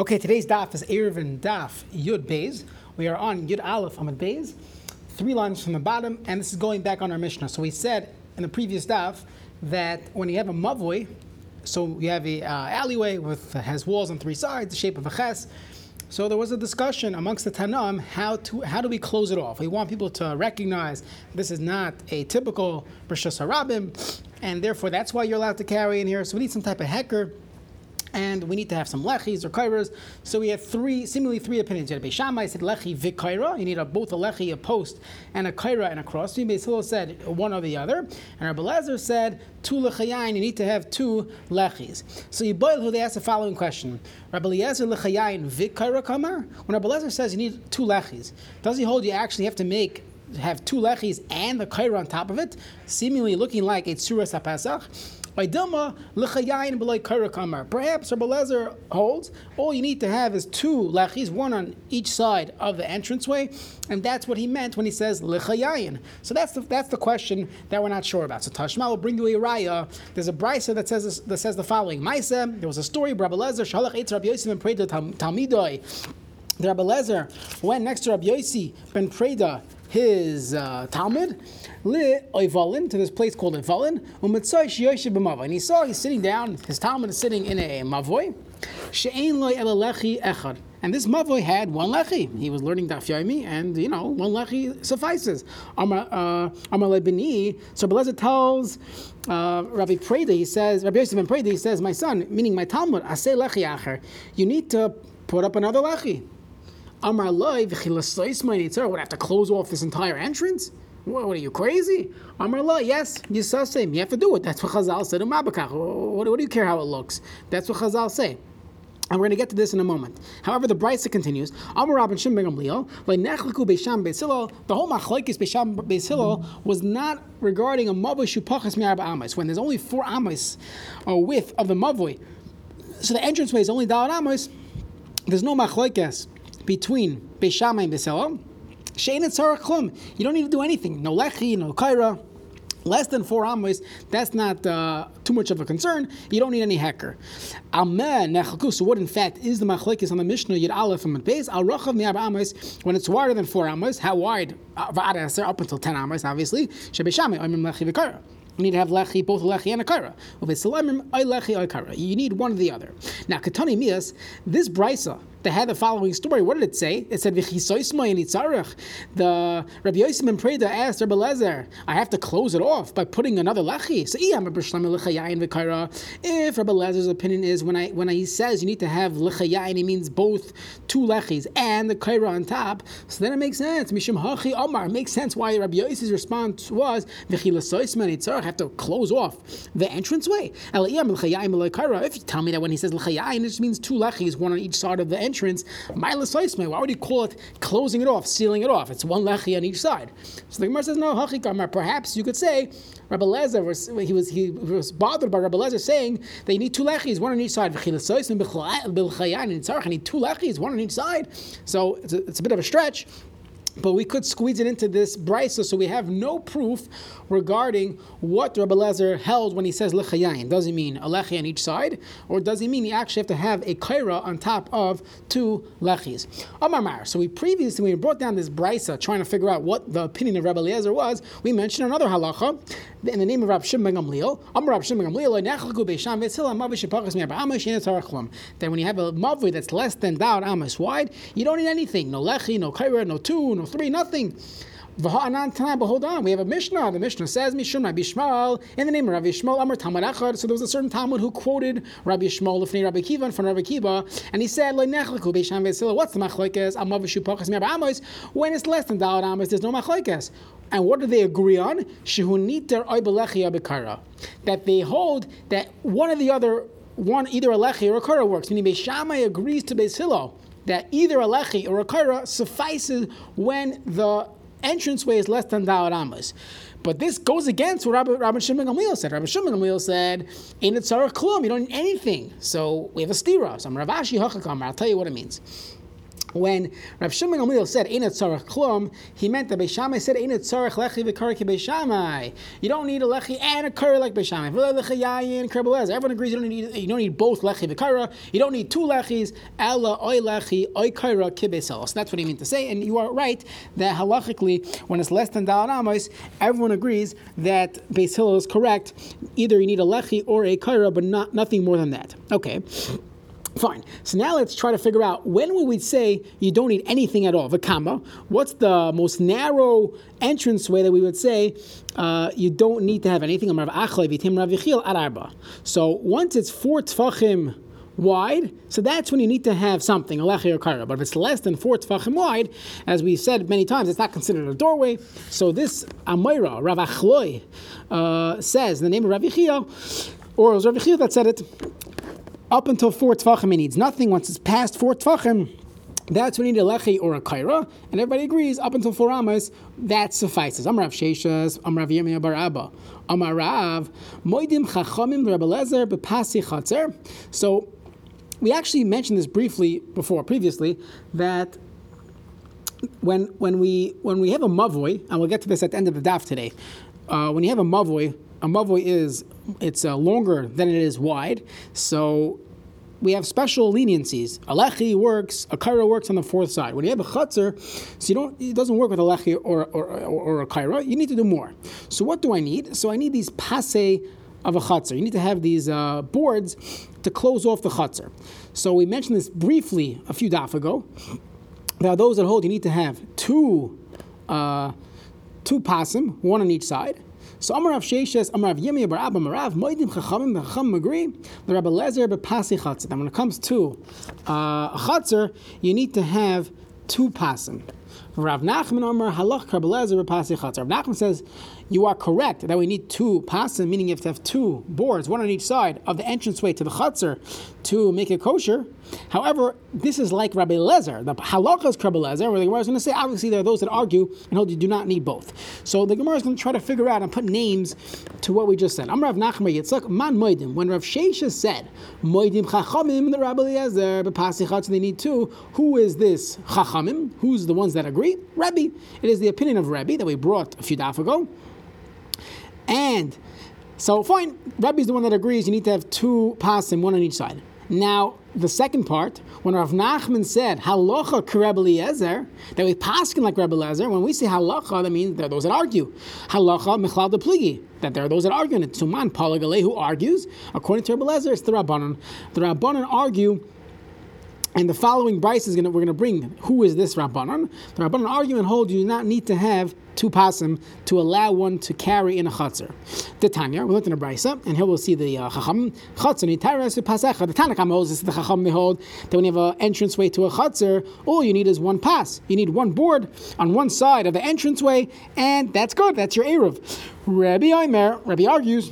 Okay, today's daf is Eruvin Daf Yud Beis. We are on Yud Aleph Amid Beis, three lines from the bottom, and this is going back on our Mishnah. So we said in the previous daf that when you have a mavoi, so you have a uh, alleyway with has walls on three sides, the shape of a ches. So there was a discussion amongst the Tanam how to how do we close it off? We want people to recognize this is not a typical Rishas Harabim, and therefore that's why you're allowed to carry in here. So we need some type of hecker and we need to have some lechis or kairas. So we have three, seemingly three opinions. Rabbi Shammai said lechi v'kaira. You need a, both a lechi, a post, and a kaira and a cross. Rabbi Hillel said one or the other, and Rabbi Lezer said two lechayayin. You need to have two lechis. So you they asked the following question: Rabbi Eliezer lechayayin v'kaira kamar. When Rabbi Lezer says you need two lechis, does he hold you actually have to make have two lechis and the kaira on top of it, seemingly looking like a tzuras hapesach? Perhaps Rabbi Lezer holds all you need to have is two lechis, one on each side of the entranceway, and that's what he meant when he says lechayayin. So that's the, that's the question that we're not sure about. So Tashma will bring you a raya. There's a brisa that says that says the following: Maisa, there was a story. Rabbi Lezer shalach eitz Rabbi Yosef and prayed to Talmidoi. Rabbi Lezer went next to Rabbi Yossi ben Preda his uh, Talmud li Oivalin to this place called Oivalin, and he saw he's sitting down. His Talmud is sitting in a mavoy. She'ein loy elalechi echad. And this mavoy had one lechi. He was learning daf yomi, and you know one lechi suffices. Amar uh, lebini. So Beleza tells uh, Rabbi Preda. He says Rabbi Yosef ben Preda. He says, my son, meaning my Talmud, asay lechi acher. You need to put up another lechi. Amar v'chilasois would have to close off this entire entrance. What, what are you crazy? Amar loy, yes, yisasim. You have to do it. That's what Chazal said. Umabakach. What, what do you care how it looks? That's what Chazal say. And we're going to get to this in a moment. However, the Brisa continues. Amar Rabban Shim Ben Gamliel, le'nechliku beisham beisilo. The whole machlekes beisham beisilo was not regarding a mavoi shupachas mi'arba amos. When there's only four amos or uh, width of the mavoi, so the entranceway is only dalad amos. There's no machlekes between Beishamai and Beisela. Shein and Sarachum. You don't need to do anything. No lechi, no kaira. Less than four amos, that's not uh, too much of a concern. You don't need any hecker. So what in fact is the machlekes on the Mishnah Yid Aleph and Beis al rachav mi'ar amos when it's wider than four amos? How wide? Uh, up until ten amos, obviously. Shebeshame oimim lechi v'kara. You need to have lechi, both lechi and a kaira. You need one or the other. Now, katani mias, this brisa that had the following story. What did it say? It said, The Rabbi Yosef ben Preda asked Rabbi Lezer, I have to close it off by putting another lechi. So if Rabbi Lezer's opinion is when I when he says you need to have lechayayin, he means both two lechis and the kaira on top. So then it makes sense. Mishum hachi omar. It makes sense why Rabbi Yosef's response was I have to close off the entranceway. If you tell me that when he says lechayayin, it just means two lechis, one on each side of the entrance entrance, why would you call it closing it off, sealing it off? It's one lechi on each side. So the Gemara says, no, hachikamar. Perhaps you could say, Rabbi Lezer was he was he was bothered by Rabbi Lezer saying you need two lechis, one on each side. I need two lechis, one on each side. So it's a, it's a bit of a stretch. But we could squeeze it into this brisa, so we have no proof regarding what Rabbi Lezer held when he says lechayayin. Does he mean a lechi on each side, or does he mean you actually have to have a kaira on top of two lechis? Amar Mar. So we previously, when we brought down this brisa, trying to figure out what the opinion of Rabbi Lezer was, we mentioned another halacha in the name of Rabbi Shimon Gamliel. Amar Rabbi Shimon Gamliel, that when you have a mavui that's less than down amos wide, you don't need anything. No lechi, no kaira, no two, no three, nothing. But hold on, we have a Mishnah. The Mishnah says, Mishum Rabbi Shmuel, in the name of Rabbi Shmuel, Amar Talmud Echad. So there was a certain Talmud who quoted Rabbi Shmuel, Lefnei Rabbi Kiva, in Rabbi Kiva, and he said, What's the Amos. When it's less than Dalad Amos, there's no machlokes. And what do they agree on? That they hold that one or the other, one either a lechi or a kara works. Meaning Beis Shammai agrees to Beis Hillel that either a lechi or a suffices when the entranceway is less than Da'ar Amos. But this goes against what Rabbi, Rabbi Shimon Gamliel said. Rabbi Shimon Gamliel said, "In a tzarach klum, you don't need anything." So we have a stira. So I'm Ravashi Hachakam. I'll tell you what it means. When Rav Shimon Gamliel said "Ein tzarich klum," he meant that Beishamai said "Ein tzarich lechi v'kari Beishamai." You don't need a lechi and a curry like Beishamai. Everyone agrees you don't need you don't need both lechi v'kara. You don't need two lechis. Ella oy lechi oy kara kibeselos. That's what he meant to say, and you are right that halachically, when it's less than dalad amos, everyone agrees that Beis Hillel is correct. Either you need a lechi or a kara, but not nothing more than that. Okay. Fine. So now let's try to figure out when would we say you don't need anything at all. Vakama. What's the most narrow entrance way that we would say uh, you don't need to have anything? So once it's four tfachim wide, so that's when you need to have something. But if it's less than four tfachim wide, as we've said many times, it's not considered a doorway. So this Amira, Rav Achloi, uh, says in the name of Rav Yechiel, or it was Rav Yechiel that said it, up until four tefachim, he needs nothing. Once it's past four tefachim, that's when you need a lechi or a kaira, and everybody agrees up until four amas that suffices. I'm Amrav Sheshas, Amrav Yirmiyah Bar Abba, Amarav Moidim Chachamim Rebelezer Bepasi Chatzer. So we actually mentioned this briefly before, previously, that when when we when we have a mavoi, and we'll get to this at the end of the daf today. Uh, when you have a mavoi, a mavoi is it's uh, longer than it is wide, so we have special leniencies. A lechi works, a kaira works on the fourth side. When you have a chutzner, so you don't, it doesn't work with a lechi or, or, or, a kaira. You need to do more. So what do I need? So I need these passe of a chutzner. You need to have these uh, boards to close off the chutzner. So we mentioned this briefly a few daf ago. Are those that hold you need to have two, uh, two pasim, one on each side. So Amar Rav Sheshes, Amar Rav Yemi, Bar Abba, Marav, Moedim Chachamim, the Chacham agree, the Rabbi Lezer, Bepasi Chatzar. And when it comes to uh, a Chatzar, you need to have two pasim. Rav Nachman Amar Halach Rabbi Lezer, Bepasi Chatzar. Rav Nachman says, you are correct that we need two pasim, meaning you have to have two boards, one on each side of the entranceway to the chutzner to make it kosher. However, this is like Rabbi Lezer. The halacha is Rabbi Lezer, where the Gemara is going to say, obviously, there are those that argue and hold you do not need both. So the Gemara is going to try to figure out and put names to what we just said. I'm Rav Nachman Yitzchak, Man Moedim. When Rav Shesha said, Moedim Chachamim, the Rabbi Lezer, Bepasi they need two. Who is this Chachamim? Who's the ones that agree? Rabbi. It is the opinion of Rabbi that we brought a few daf ago. And so fine, Rabbi is the one that agrees you need to have two pasim, one on each side. Now, the second part, when Rav Nachman said halacha Rebbe Eliezer, that we paskin like Rebbe Eliezer, when we say halacha, that means there are those that argue. Halacha mechlal pligi, that there are those that argue. And it's Tuman Palagale who argues. According to Rebbe Eliezer, it's the Rabbanon. The Rabbanon argue and the following Bryce is gonna we're gonna bring who is this Rabbanon? The Rabbanon argument holds you do not need to have two pasim to allow one to carry in a chatzar. The Tanya, we looked in a Brisa, and here we'll see the uh, Chacham chatzar nitaras pasecha. The Tanakh holds this. Is the Chacham behold that when you have an entranceway to a chatzar, all you need is one pass. You need one board on one side of the entranceway, and that's good. That's your eruv. Rabbi Aimer, Rabbi argues.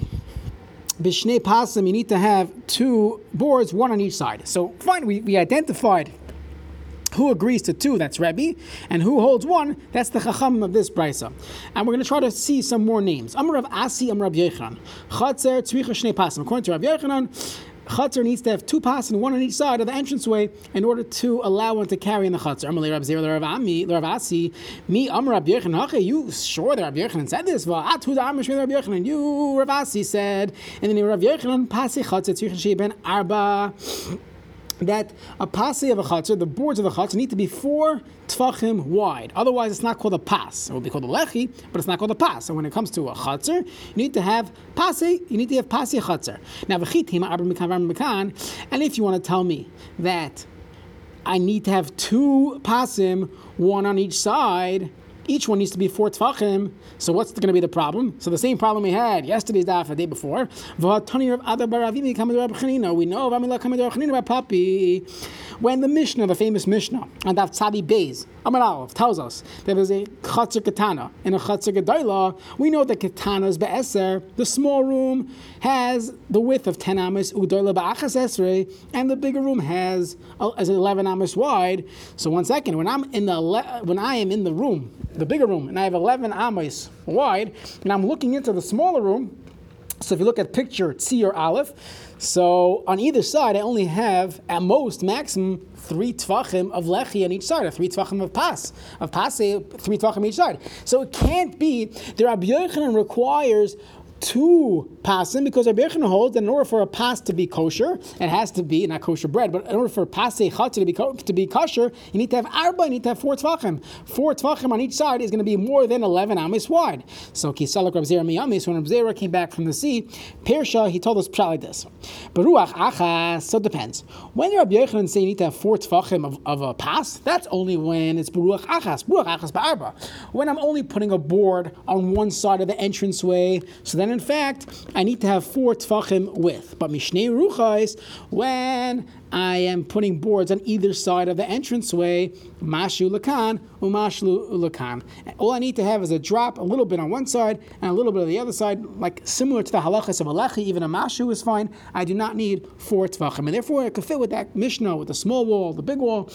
Bishnei Pasim, you need to have two boards, one on each side. So, fine, we, we identified who agrees to two, that's Rebbe, and who holds one, that's the Chacham of this brisa. And we're going to try to see some more names. Amr of Asi, Amr of Yechanan. Chatzer, Tzvicha Shnei Pasim. According to Rav Yechanan, Chatzar needs to have two pass and one on each side of the entranceway in order to allow one to carry in the Chatzar. Amalei Rab Zera, Rav Ami, Rav Asi, me, Amr Rab Yochanan. Okay, you sure that Rab Yochanan said this? Well, Atu da Amr Rab and You, Rav Asi said, and then Rav Yochanan, Pasi Chatzar, Tzvicha Ben Arba that a pasi of a chatzar, the boards of the chatzar need to be four tfachim wide. Otherwise, it's not called a pas. It will be called a lechi, but it's not called a pas. So when it comes to a chatzar, you need to have pasi. You need to have pasi chatzar. Now, and if you want to tell me that I need to have two pasim, one on each side each one needs to be four tfachim. So what's going to be the problem? So the same problem we had yesterday's daf, the day before. We know of Amila coming to Papi. When the Mishnah, the famous Mishnah, and Daf Tzadi Beis, Amar Aleph, tells us that there is a Chatzar Katana and a Chatzar Gedoyla, we know that Katana is Be'eser, the small room has the width of 10 amas, Udoyla Ba'achas Esrei, and the bigger room has as 11 amas wide. So one second, when I'm in the when I am in the room, the bigger room, and I have 11 amas wide, and I'm looking into the smaller room, So if you look at picture Tzi or Aleph, so on either side, I only have at most maximum three tvachim of lechi on each side, or three tvachim of pas, of pase, three tvachim each side. So it can't be the Rabbi Yochanan requires two pasim because Rabbi Yochanan holds that in order for a pas to be kosher, it has to be not kosher bread, but in order for pasei chatzah to be to be kosher, you need to have arba, you need to have four tvachim. Four tvachim on each side is going to be more than eleven amis wide. So kisalak Zera miyamis when Zera came back from the sea, Persha he told us pshat like this. Baruach achas. So it depends. When Rabbi Yochanan say you need to have four tvachim of, of a pas, that's only when it's baruach achas. Baruach achas ba'arba. When I'm only putting a board on one side of the entranceway, so then then in fact, I need to have four tfachim width. But Mishnei Ruchais, when I am putting boards on either side of the entranceway, Mashu Lakan, Umashlu Lakan. All I need to have is a drop, a little bit on one side and a little bit on the other side, like similar to the halachas of Alechi, even a Mashu is fine. I do not need four tfachim. And therefore, I could fit with that Mishnah, with the small wall, the big wall,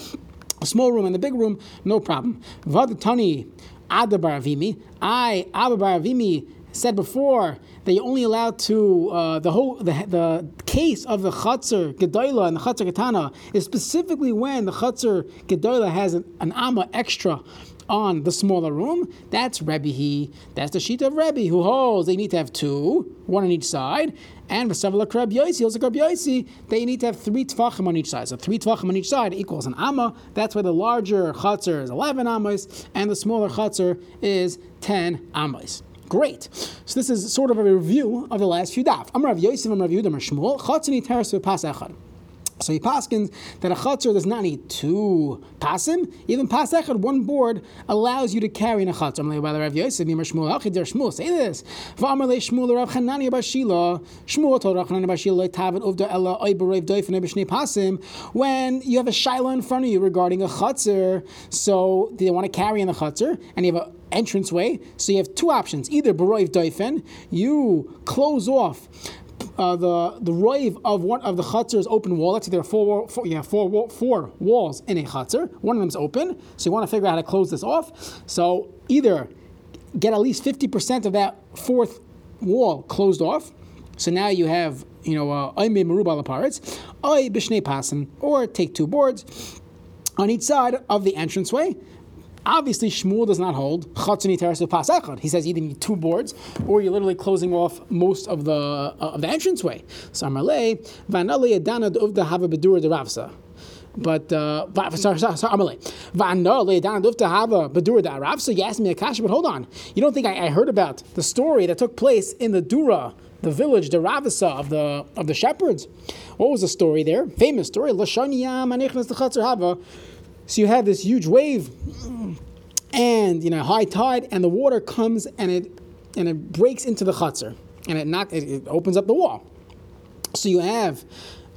a small room and the big room, no problem. Vadatani Adabar Avimi, I, Ababar Avimi, said before that you're only allowed to uh, the whole the, the case of the chutzner gedola and the chutzner katana is specifically when the chutzner gedola has an, an amma extra on the smaller room. That's Rebbe. He that's the sheet of Rebbe who holds they need to have two, one on each side. And for v'savla krab yosi, also yosi, they need to have three tvachim on each side. So three tvachim on each side equals an amma. That's why the larger chutzner is eleven ammas, and the smaller chutzner is ten ammas. Great. So this is sort of a review of the last few daf. Amar Rav Yosef, Amar Rav Yehuda, Amar Shmuel, Chatzini Teres Pas Echad. So he paskins that a chatzar does not need two pasim. Even pas echad, one board allows you to carry in a Shmuel, say this. When you have a shaila in front of you regarding a chatzar, so they want to carry in the chatzar, and you have a entranceway. So you have two options: either you close off uh, the the roiv of one of the chutzer's open wall. Say there are four, four yeah four four walls in a chutzer. One of them's open, so you want to figure out how to close this off. So either get at least fifty percent of that fourth wall closed off. So now you have you know uh, aimei merubal aparitz, ay b'shnei pasim, or take two boards on each side of the entranceway. Obviously, Shmuel does not hold chatzini teres pas echad. He says either you need two boards or you're literally closing off most of the uh, of the entranceway. So Amalei vanale adana uvda hava bedur de ravsa. But uh, sorry, sorry, sorry, Amalei. Hava ravsa. You asked me a kasha, but hold on. You don't think I, I heard about the story that took place in the Dura the village, the Ravasa of the of the shepherds. What was the story there? Famous story. So you have this huge wave and you know high tide, and the water comes and it and it breaks into the chutzner and it knock it, it opens up the wall. So you have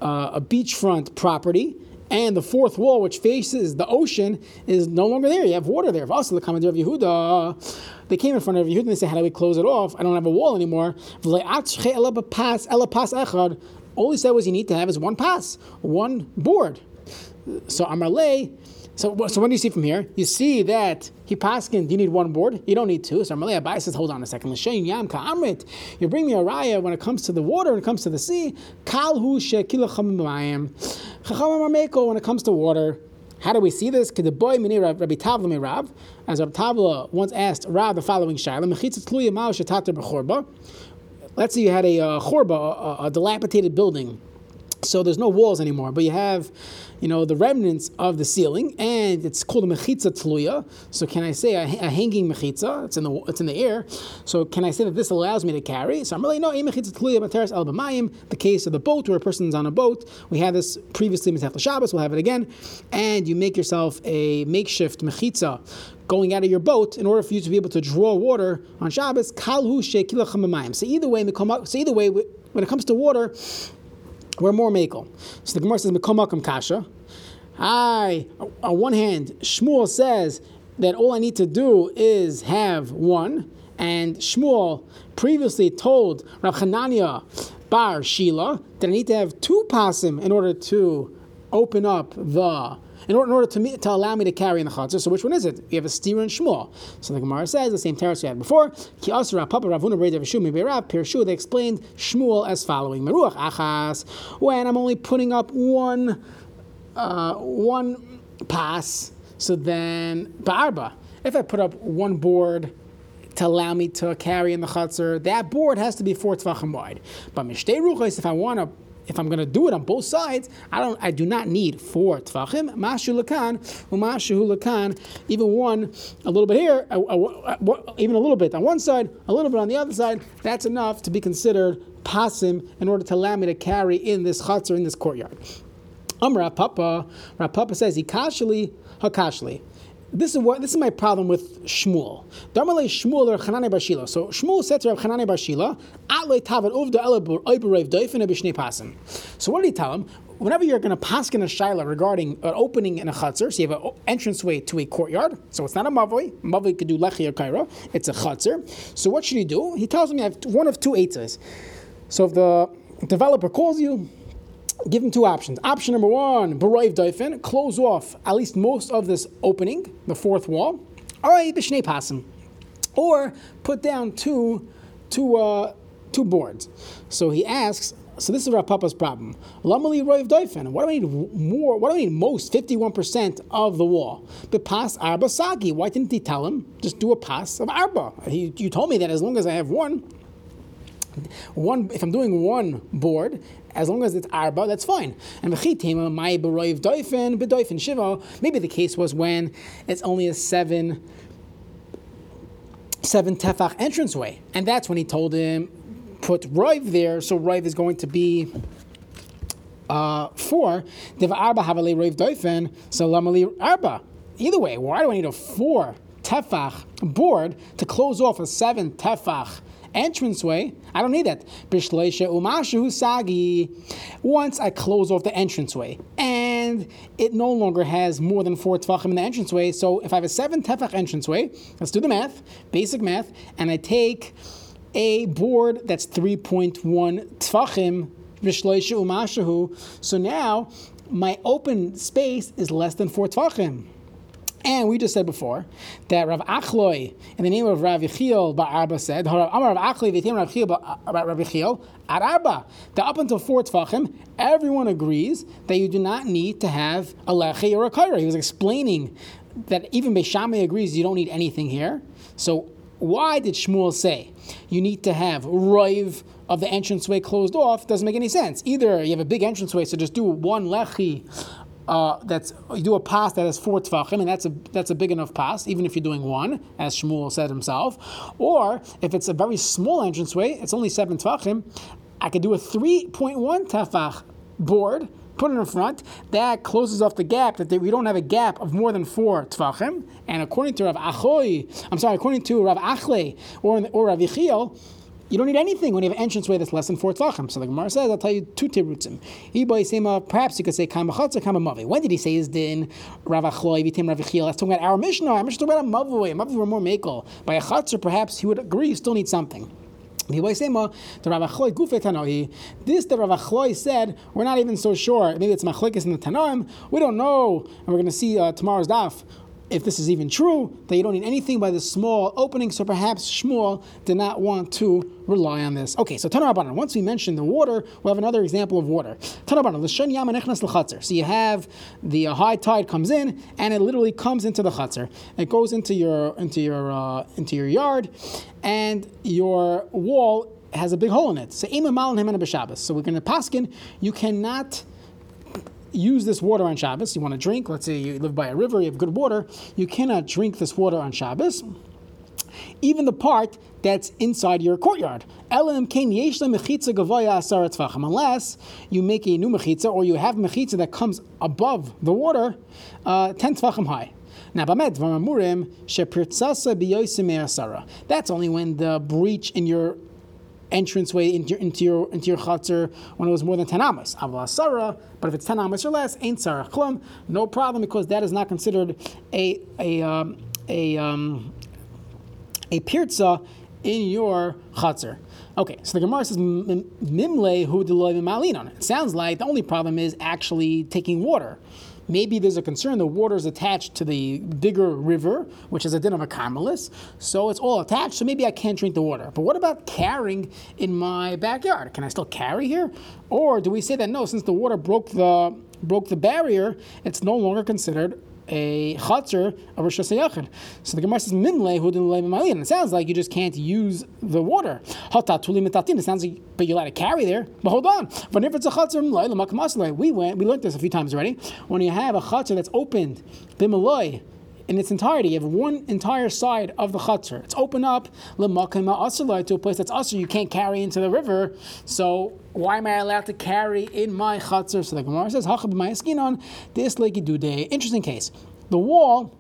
uh, a beachfront property. And the fourth wall, which faces the ocean, is no longer there. You have water there. Also, the commentary of Yehuda, they came in front of Yehuda and they said, "How do we close it off? I don't have a wall anymore." All he said was, "You need to have is one pass, one board." So Amarle so, so what do you see from here? You see that he paskin. You need one board? You don't need two. So Amalei Abai says, hold on a second. yam ka'amrit. You bring me a raya when it comes to the water, when it comes to the sea. Kalhu shekilacham b'mayim. Chachamim when it comes to water. How do we see this? boy Rabbi Tavla Rav, as Rabbi Tavla once asked Rav the following shaila: Let's say you had a uh, a, a dilapidated building, so there's no walls anymore, but you have you know, the remnants of the ceiling, and it's called a mechitza tluya. So can I say a, a, hanging mechitza? It's in the it's in the air. So can I say that this allows me to carry? So I'm really no a mechitza tluya materis al The case of the boat where a person's on a boat. We had this previously in Shabbos. We'll have it again, and you make yourself a makeshift mechitza going out of your boat in order for you to be able to draw water on Shabbos. Kalhu So either way, so either way, when it comes to water, we're more makel. So the Gemara says mekomakam kasha. I, on one hand, Shmuel says that all I need to do is have one, and Shmuel previously told Rav Hanania Bar Shila that I need to have two pasim in order to open up the in order, in order to, me, to allow me to carry in the chutzner. So which one is it? We have a steer and shmuel. So the Gemara says the same terrace we had before. Ki papa ravuna. They explained shmuel as following: Meruach achas. When I'm only putting up one, uh, one pass. So then ba'arba. If I put up one board to allow me to carry in the chutzner, that board has to be four tvachim wide. But mishtei ruchos, if I want to if I'm going to do it on both sides, I don't. I do not need four tfachim. Mashu lakan, umashu lakan. Even one, a little bit here, even a little bit on one side, a little bit on the other side. That's enough to be considered pasim in order to allow me to carry in this chutzner in this courtyard. Um, Rav Papa, Rav Papa says, "Ikashli hakashli." This is what this is my problem with Shmuel. Darmale Shmuel or Chanane Barshila. So Shmuel said to Rav Chanane Barshila, "Atle tavad uvda elabur oiberev doifen ebishnei pasim." So what did he tell him? Whenever you're going to pass in a shaila regarding an opening in a chutzner, so you have an entranceway to a courtyard, so it's not a mavoi. Mavoi could do lechi or kaira. It's a chutzner. So what should he do? He tells him you have one of two eitzes. So if the developer calls you, give him two options. Option number one, Baroiv Daifin, close off at least most of this opening, the fourth wall. Or put down two, two, uh, two boards. So he asks, so this is Rav Papa's problem. Lamali Roiv Daifin. What do I need more? What do I need most? 51% of the wall. But pass Arba Sagi. Why didn't he tell him? Just do a pass of Arba. He, you told me that as long as I have one, one if I'm doing one board as long as it's arba, that's fine. And v'chitema my beroiv doifen bedoifen shiva. Maybe the case was when it's only a seven seven tefach entranceway, and that's when he told him put roiv there. So roiv is going to be. Uh, four, div arba havale roiv doifen, so lamali arba. Either way, why do I need a four tefach board to close off a seven tefach entranceway, I don't need that. umashu sagi. Once I close off the entranceway, and it no longer has more than four tefachim in the entranceway, so if I have a seven tefach entranceway, let's do the math, basic math, and I take a board that's 3.1 tefachim, umashu. So now my open space is less than four tefachim. And we just said before that Rav Achloi, in the name of Rav Yechiel Ba'arba said, Rav Achloi v'tim Rav Yechiel uh, Rav Yechiel Arba. That up until four tefachim, everyone agrees that you do not need to have a lechi or a kaira. He was explaining that even Beishamai agrees you don't need anything here. So why did Shmuel say you need to have roiv of the entranceway closed off? Doesn't make any sense. Either you have a big entranceway, so just do one lechi uh, that's you do a pass that has four tefachim, and that's a that's a big enough pass, even if you're doing one, as Shmuel said himself. Or if it's a very small entranceway, it's only seven tefachim. I could do a three point one tefach board, put it in front. That closes off the gap that we don't have a gap of more than four tefachim. And according to Rav Achoy, I'm sorry, according to Rav Achle or or Rav Yechiel, you don't need anything when you have an entranceway that's less than four tvachim. So the Gemara says, I'll tell you two tirutzim. Perhaps you could say kama chatzer, kama mavi. When did he say his din? Rav Achloi, vitim Rav Achiel. That's talking about our Mishnah. Our Mishnah talking about a mavi. Mavi were more makel. By a chatzer, perhaps he would agree you still need something. The Rav Achloi This the Rav Achloi said, we're not even so sure. Maybe it's machlekes in the Tanoim. We don't know. And we're going to see uh, tomorrow's daf if this is even true, that you don't need anything by the small opening, so perhaps Shmuel did not want to rely on this. Okay, so Tanarabanan, once we mentioned the water, we have another example of water. Tanarabanan. So you have the uh, high tide comes in, and it literally comes into the chatzer. It goes into your into your uh, into your yard, and your wall has a big hole in it. So So we're going to paskin. You cannot use this water on Shabbos, you want to drink, let's say you live by a river, you have good water, you cannot drink this water on Shabbos, even the part that's inside your courtyard. Unless you make a new mechitza or you have mechitza that comes above the water, uh, 10 tvachim high. That's only when the breach in your entranceway into your into your, into your chutzner when it was more than ten amas. Sarah, but if it's ten amas or less, ain't sarah klum, no problem because that is not considered a a um, a um, a pirza in your chutzner. Okay, so the Gemara says mimle hu malinon. It sounds like the only problem is actually taking water. Maybe there's a concern the water is attached to the bigger river, which is a din of a carmelis, so it's all attached. So maybe I can't drink the water. But what about carrying in my backyard? Can I still carry here, or do we say that no, since the water broke the broke the barrier, it's no longer considered a chatzar of Rosh Hashanah. So the Gemara says, Mimle hu It sounds like you just can't use the water. It sounds like, but you're allowed to carry there. But hold on. But if it's a chatzar, we went, we learned this a few times already. When you have a chatzar that's opened, bimaloi, in its entirety. You have one entire side of the chutzner. It's open up to a place that's usher you can't carry into the river. So why am I allowed to carry in my chutzner? So the Gemara says, on this. Interesting case. The wall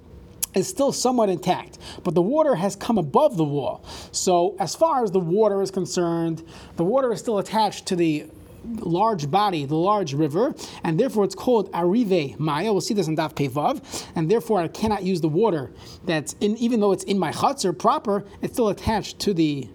is still somewhat intact, but the water has come above the wall. So, as far as the water is concerned, the water is still attached to the large body, the large river, and therefore it's called Arive Maya. We'll see this in Daf Pevav, and therefore I cannot use the water that's in, even though it's in my chutzner proper, it's still attached to the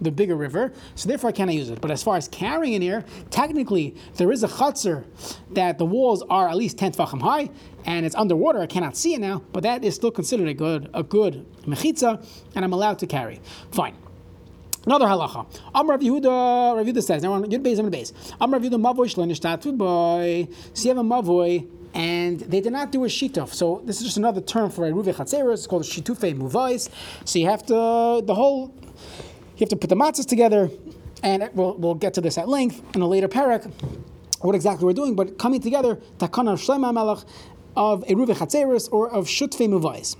the bigger river, so therefore I cannot use it. But as far as carrying in here, technically there is a chutzner that the walls are at least 10 tfachim high, and it's underwater. I cannot see it now, but that is still considered a good a good mechitza, and I'm allowed to carry. Fine. Another halacha. Am Rav Yehuda, Rav Yehuda says, now Yud Beis, Am Beis. Am Rav Yehuda mavoy shlenishtatu boy. So you have a and they did not do a shituf. So this is just another term for a ruve chatzeres. It's called a shitufe muvais. So you have to, the whole, you have to put the matzahs together, and we'll, we'll get to this at length in a later parak, what exactly we're doing, but coming together, takana shlema melech, of a ruve chatzeres or of shutfe muvais.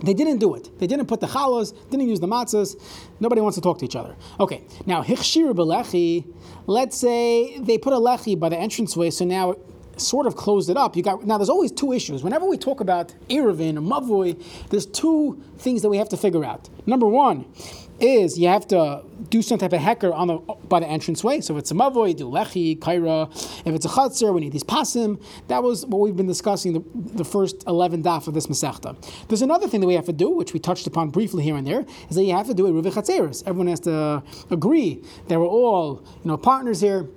They didn't do it. They didn't put the chalos, didn't use the matzahs. Nobody wants to talk to each other. Okay, now hichshir belechi. Let's say they put a lechi by the entranceway, so now sort of closed it up. You got now. There's always two issues. Whenever we talk about eruvin or mavoi, there's two things that we have to figure out. Number one is you have to do some type of hecker on the by the entranceway. So if it's a mavoy, do lechi, kaira. If it's a chatzir, we need these pasim. That was what we've been discussing the, the first eleven daf of this masechta. There's another thing that we have to do, which we touched upon briefly here and there, is that you have to do a ruvi. Everyone has to agree that we're all you know partners here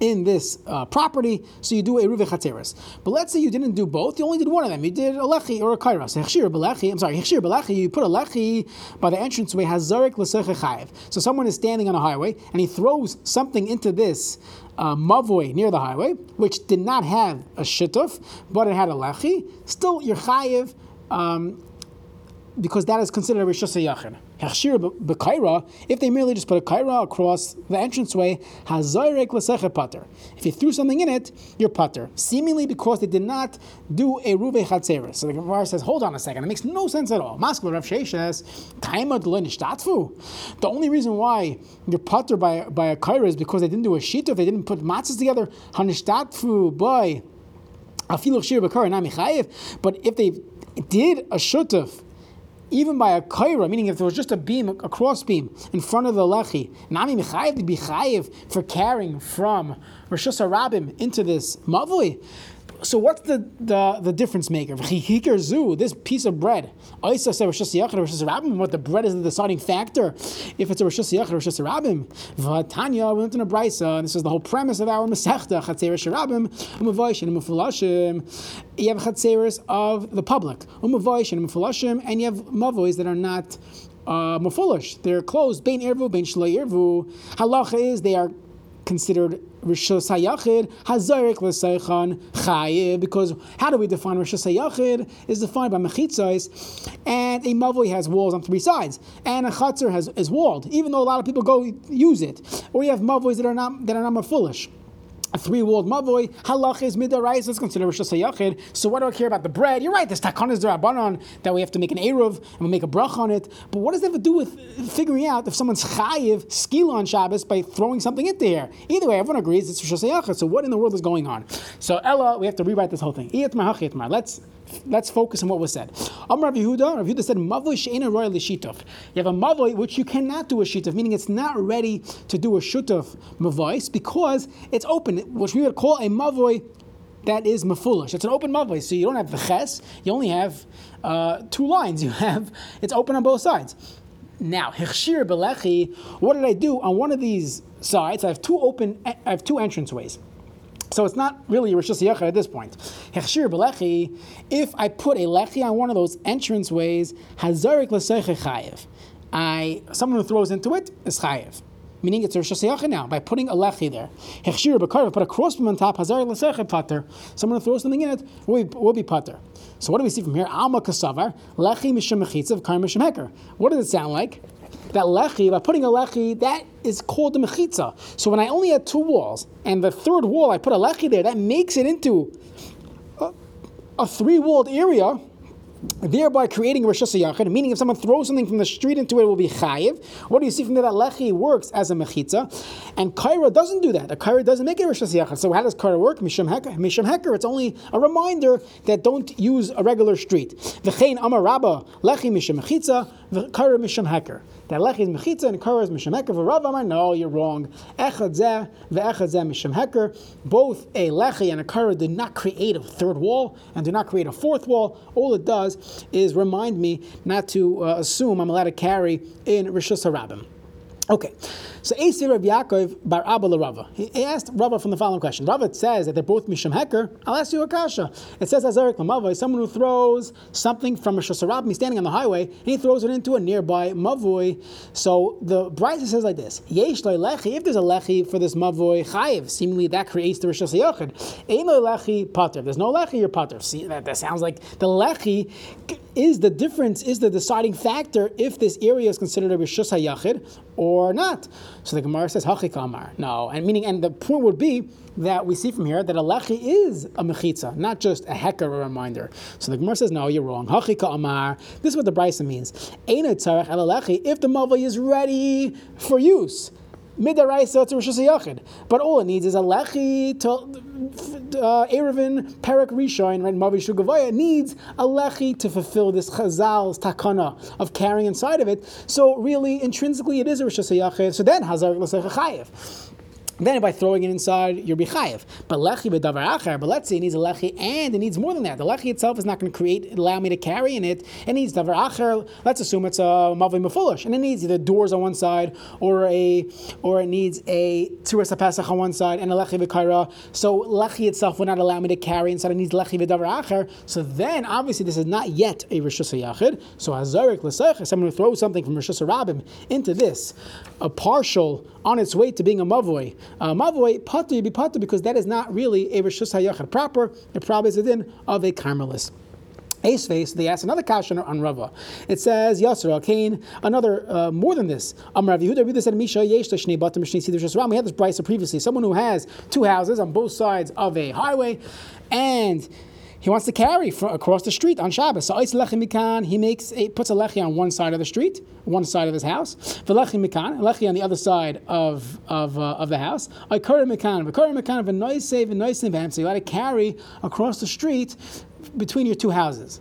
in this uh, property, so you do a ruve chateres. But let's say you didn't do both; you only did one of them. You did a lechi or a kairas. Hechshir belechi. I'm sorry, hechshir belechi. You put a lechi by the entranceway has zarek chayiv. So someone is standing on a highway and he throws something into this uh, near the highway, which did not have a shituf, but it had a lechi. Still, you're chayiv. Um, because that is considered a Rishus Yachin. If they merely just put a kaira across the entranceway, hazarek l'seche pater. If you threw something in it, you're pater. Seemingly because they did not do a ruve chatzeres. So the Gemara says, hold on a second, it makes no sense at all. Maskul Rav Sheshes, taimad l'nishtatfu. The only reason why you're pater by, by a kaira is because they didn't do a shita, if they didn't put matzahs together, hanishtatfu b'kar But if they did a shutuf, even by a kaira, meaning if there was just a beam, a cross beam in front of the lechi, nami mechayev be for carrying from Rosh Hashanah into this mavui. So what's the, the, the difference maker? This piece of bread. What the bread is the deciding factor. If it's a Rosh Hashanah, Rosh Hashanah. Vatanya, we went in a brisa, and this is the whole premise of our Masechta, Chatzer Sharabim, Umavashim, Umafulashim. You have Chatzeris of the public, Umavashim, Umafulashim, and you have Mavois that are not uh, mafulish. They're closed. Bein irvu, bein shloi irvu. Halacha is they are considered Rishos HaYachid, Hazarik L'Seichan Chayiv, because how do we define Rishos HaYachid? is defined by Mechitzais, and a Mavoi has walls on three sides, and a Chatzar has, is walled, even though a lot of people go use it. Or you have Mavois that are not, that are not more foolish a three-walled mavoy, halach is midarais, let's consider Rosh Hashanah. So what do I care about the bread? You're right, there's takonas derabanan that we have to make an eruv and we make a brach on it. But what does that have to do with figuring out if someone's chayiv skila on Shabbos by throwing something into there? Either way, everyone agrees it's Rosh Hashanah. So what in the world is going on? So Ella, we have to rewrite this whole thing. Let's let's focus on what was said. Amar Rav Yehuda, Rav Yehuda said, Mavoy she'ena roy l'shitov. You have a mavoy which you cannot do a shitov, meaning it's not ready to do a shutov mavois because it's open, which we would call a mavoy that is mafulish. It's an open mavoy, so you don't have the ches, you only have uh, two lines. You have, it's open on both sides. Now, Hechshir Belechi, what did I do on one of these sides? I have two open, I have two entranceways. So it's not really Rosh Hashanah at this point. Hechshir belechi, if I put a lechi on one of those entranceways, hazarik l'seiche chayev. I someone who throws into it is chayev. Meaning it's a Rosh Hashanah now by putting a lechi there. Hechshir b'karv, put a crossbeam on top, hazarik l'seiche pater. Someone who throws something in it will be, will be pater. So what do we see from here? Alma kasavar, lechi mishum mechitzav, kar mishum heker. What does it sound like? that lechi, by putting a lechi, that is called the mechitza. So when I only had two walls, and the third wall, I put a lechi there, that makes it into a, a three-walled area, thereby creating Rosh Yachid, meaning if someone throws something from the street into it, it will be chayiv. What do you see from there? That lechi works as a mechitza, and kaira doesn't do that. A kaira doesn't make it Rosh Yachid. So how does kaira work? Misham heker. Misham heker. It's only a reminder that don't use a regular street. V'chein amar rabba lechi misham mechitza, v'kaira misham heker that lech is mechitza and kara is misham heker. V'rav amar, no, you're wrong. Echad zeh ve'echad zeh misham heker. Both a lechi and a kara did not create a third wall and do not create a fourth wall. All it does is remind me not to uh, assume I'm allowed to carry in Rishus Harabim. Okay, so Esi Rabbi Yaakov bar Abba Rava. He asked Rava from the following question. Rava says that they're both Misham Heker. I'll ask you a kasha. It says Azarik Lamavoi, someone who throws something from a Shosarab, he's standing on the highway, and he throws it into a nearby Mavoi. So the Brisa says like this: Yesh lechi. If there's a lechi for this Mavoi chayiv, seemingly that creates the Rishos Yochid. Ein lechi pater. There's no lechi, you're pater. See that, that sounds like the lechi is the difference, is the deciding factor if this area is considered a Rishos Hayachid or not. So the Gemara says Hachikamar. No, and meaning, and the point would be that we see from here that a lechi is a mechitza, not just a heker, a reminder. So the Gemara says, no, you're wrong. Hachika amar. This is what the Brisa means. If the mavli is ready for use. Midaraisa to Rosh Hashanah. But all it needs is a lechi to uh, Eruvin Perak Rishon, right? Mavi Shugavaya needs a lechi to fulfill this Chazal's takana of carrying inside of it. So really, intrinsically, it is a Rosh Hashanah. So then Hazar L'Secha Chayev. Then by throwing it inside, you're bichayev. But lechi bedavar acher. But let's say it needs a lechi, and it needs more than that. The lechi itself is not going to create allow me to carry in it. It needs davar acher. Let's assume it's a mavi mafulish, and it needs either doors on one side or a or it needs a tiras pesach on one side and a lechi v'kaira. So lechi itself will not allow me to carry inside. It needs lechi v'davar acher. So then obviously this is not yet a rishus yachid. So hazarik l'sech, someone who throws something from rishus rabim into this, a partial on its way to being a mavoi. Uh, mavoi, pater, be pater, because that is not really a Rishus HaYachar proper. It probably is a din of a Carmelis. Ace face, they ask another question on Rava. It says, Yasser Kain, another, uh, more than this. Rav Yehuda, We had this brisa previously. Someone who has two houses on both sides of a highway, and he wants to carry across the street on Shabbos. So Ois Lechi Mikan, he makes a, puts a lechi on one side of the street, one side of his house. V'lechi mikan, lechi on the other side of of, uh, of the house. Ikara mikan, v'kara mikan, v'noisei v'noisei v'hem. So you got to carry across the street between your two houses.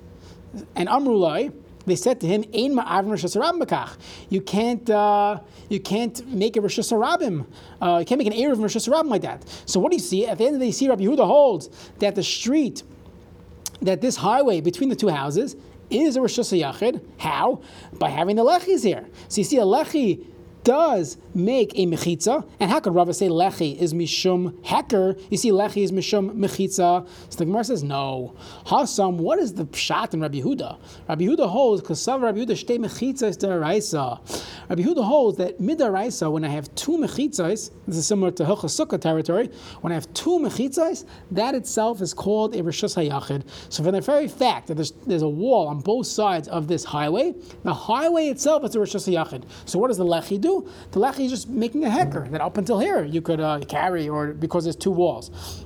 And Amrulai, they said to him, "Ein ma'avim Hashanah You can't, uh, you can't make a Hashanah uh, You can't make an erev Rosh Hashanah like that. So what do you see at the end of the day? You see Rabbi Yehuda holds that the street that this highway between the two houses is a Rosh Hashanah. How? By having the lechis here. So you see a lechi does make a mechitza. And how could Rava say lechi is mishum heker? You see, lechi is mishum mechitza. So the Gemara says no. Hasam, what is the pshat in Rabbi Huda? Rabbi Huda holds because Rabbi Huda shtei mechitza is deraisa. Rabbi Huda holds that midaraisa when I have two mechitzas, this is similar to Hilchasukah territory. When I have two mechitzas, that itself is called a rishus hayachid. So for the very fact that there's, there's a wall on both sides of this highway, the highway itself is a rishus hayachid. So what does the lechi do? The lechi is just making a hecker that up until here you could uh, carry, or because there's two walls.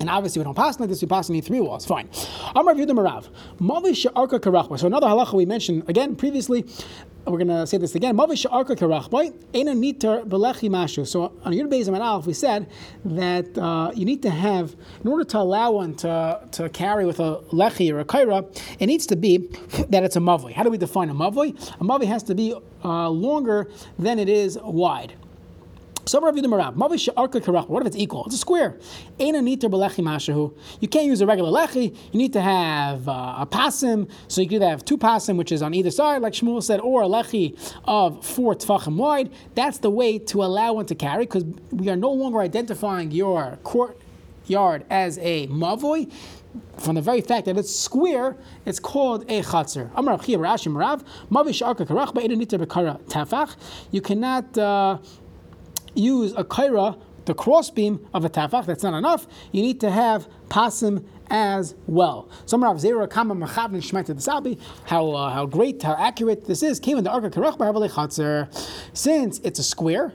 And obviously, we don't pass like this, we pass need three walls. Fine. Amar Yudim Marav. Mavish Arka Karachba. So another halacha we mentioned again previously. We're going to say this again. So on Yud Beis Alf, we said that uh, you need to have, in order to allow one to, to carry with a lechi or a kaira, it needs to be that it's a mavli. How do we define a mavli? A mavli has to be uh, longer than it is wide. What if it's equal? It's a square. You can't use a regular lechi. You need to have uh, a pasim. So you could either have two pasim, which is on either side, like Shmuel said, or a lechi of four tfachim wide. That's the way to allow one to carry, because we are no longer identifying your courtyard as a mavoi from the very fact that it's square, it's called a chatzir. You cannot uh, use a kaira, the crossbeam of a tafach. That's not enough. You need to have pasim as well. Some Rav Zera Kama Mechavin Shemeta Desabi, how uh, how great, how accurate this is. Came in the Arka Karach Chatzir. Since it's a square,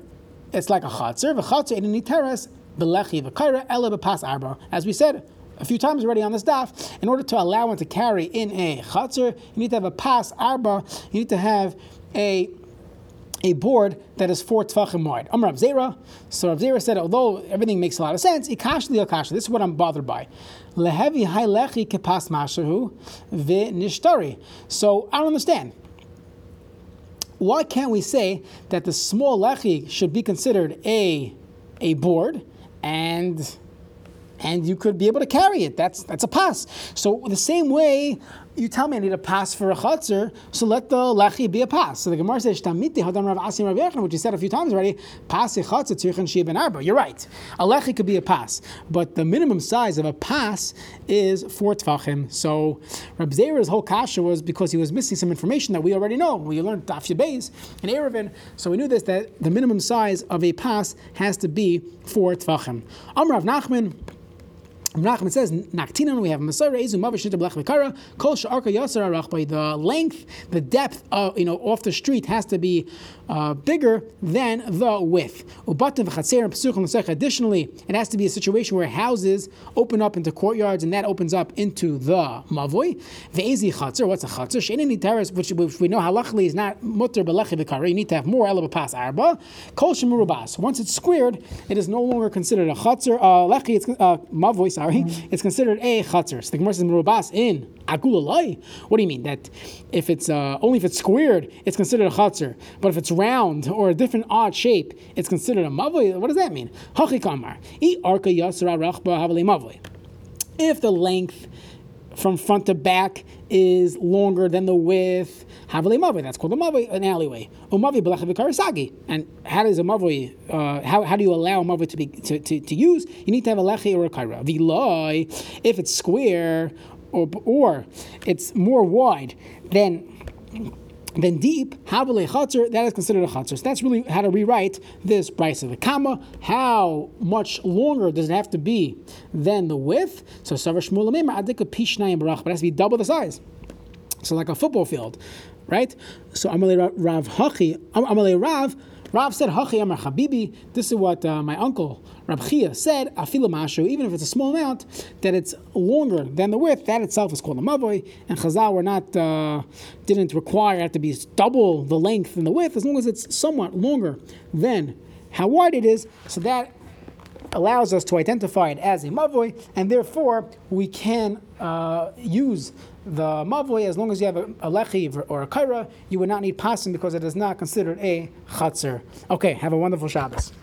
it's like a chatzir. V'chatzir in teres belechi v'kaira ele b'pas arba. As we said, a few times already on this daf, in order to allow one to carry in a chatzir, you need to have a pas arba, you need to have a a board that is four tfachim wide. Amr Zera. So Rav Zera said, although everything makes a lot of sense, ikashli akashli. This is what I'm bothered by. Lehevi hailechi kepas mashahu v'nishtari. So I don't understand. Why can't we say that the small lechi should be considered a a board and and you could be able to carry it. That's that's a pass. So the same way you tell me I need a pass for a chutzner, so let the lechi be a pass. So the Gemara says, "Shtamiti hadam Rav Asim Rav Yechon," which you said a few times already. Pass chutzner tzirchen shia ben arba. You're right. A lechi could be a pass, but the minimum size of a pass is four tvachim. So Rab Zera's whole kasha was because he was missing some information that we already know. We learned Daf Beis in Eruvin, so we knew this that the minimum size of a pass has to be four tvachim. Amrav Nachman. Rachman says, Naktinan, we have Masara, Ezu, Mavashita, Blech, Vikara, Kol Sha'arka Yasar Arachbay. The length, the depth of, you know, off the street has to be uh, bigger than the width. Additionally, it has to be a situation where houses open up into courtyards and that opens up into the mavoi. Ve'ezi chatzir, what's a chatzir? She'enini teres, which, which we know halachically is not mutter belechi v'kari. You need to have more pas arba. Kol shemurubas. Once it's squared, it is no longer considered a chatzir. Uh, lechi, it's uh, mavoi. Sorry, it's considered a chatzir. So the Gemara says in agulalai. What do you mean that if it's uh, only if it's squared, it's considered a chatzir, but if it's round or a different odd shape, it's considered a mavli. What does that mean? If the length from front to back is longer than the width, havali mavli. That's called a mavli, an alleyway. Umavi b'lecha And how does a mavli? Uh, how, how do you allow a mavli to be to, to, to use? You need to have a lechi or a kaira. V'loy, if it's square or or it's more wide, then then deep, Havale Chatzar, that is considered a Chatzar. So that's really how to rewrite this of the Kama. How much longer does it have to be than the width? So Savar Shmuel Adika Pishnayim Barach, but it has to be double the size. So like a football field, right? So Amalei Rav Hachi, Amalei Rav, Rav said, Hachi Amar Habibi, this is what uh, my uncle Rab Chia said, Afilu Mashu, even if it's a small amount, that it's longer than the width, that itself is called a Mavoy, and Chazal were not, uh, didn't require it to be double the length and the width, as long as it's somewhat longer than how wide it is, so that allows us to identify it as a Mavoy, and therefore we can uh, use the mavoi, as long as you have a, a or a kaira, you would not need pasim because it is not considered a chatzir. Okay, have a wonderful Shabbos.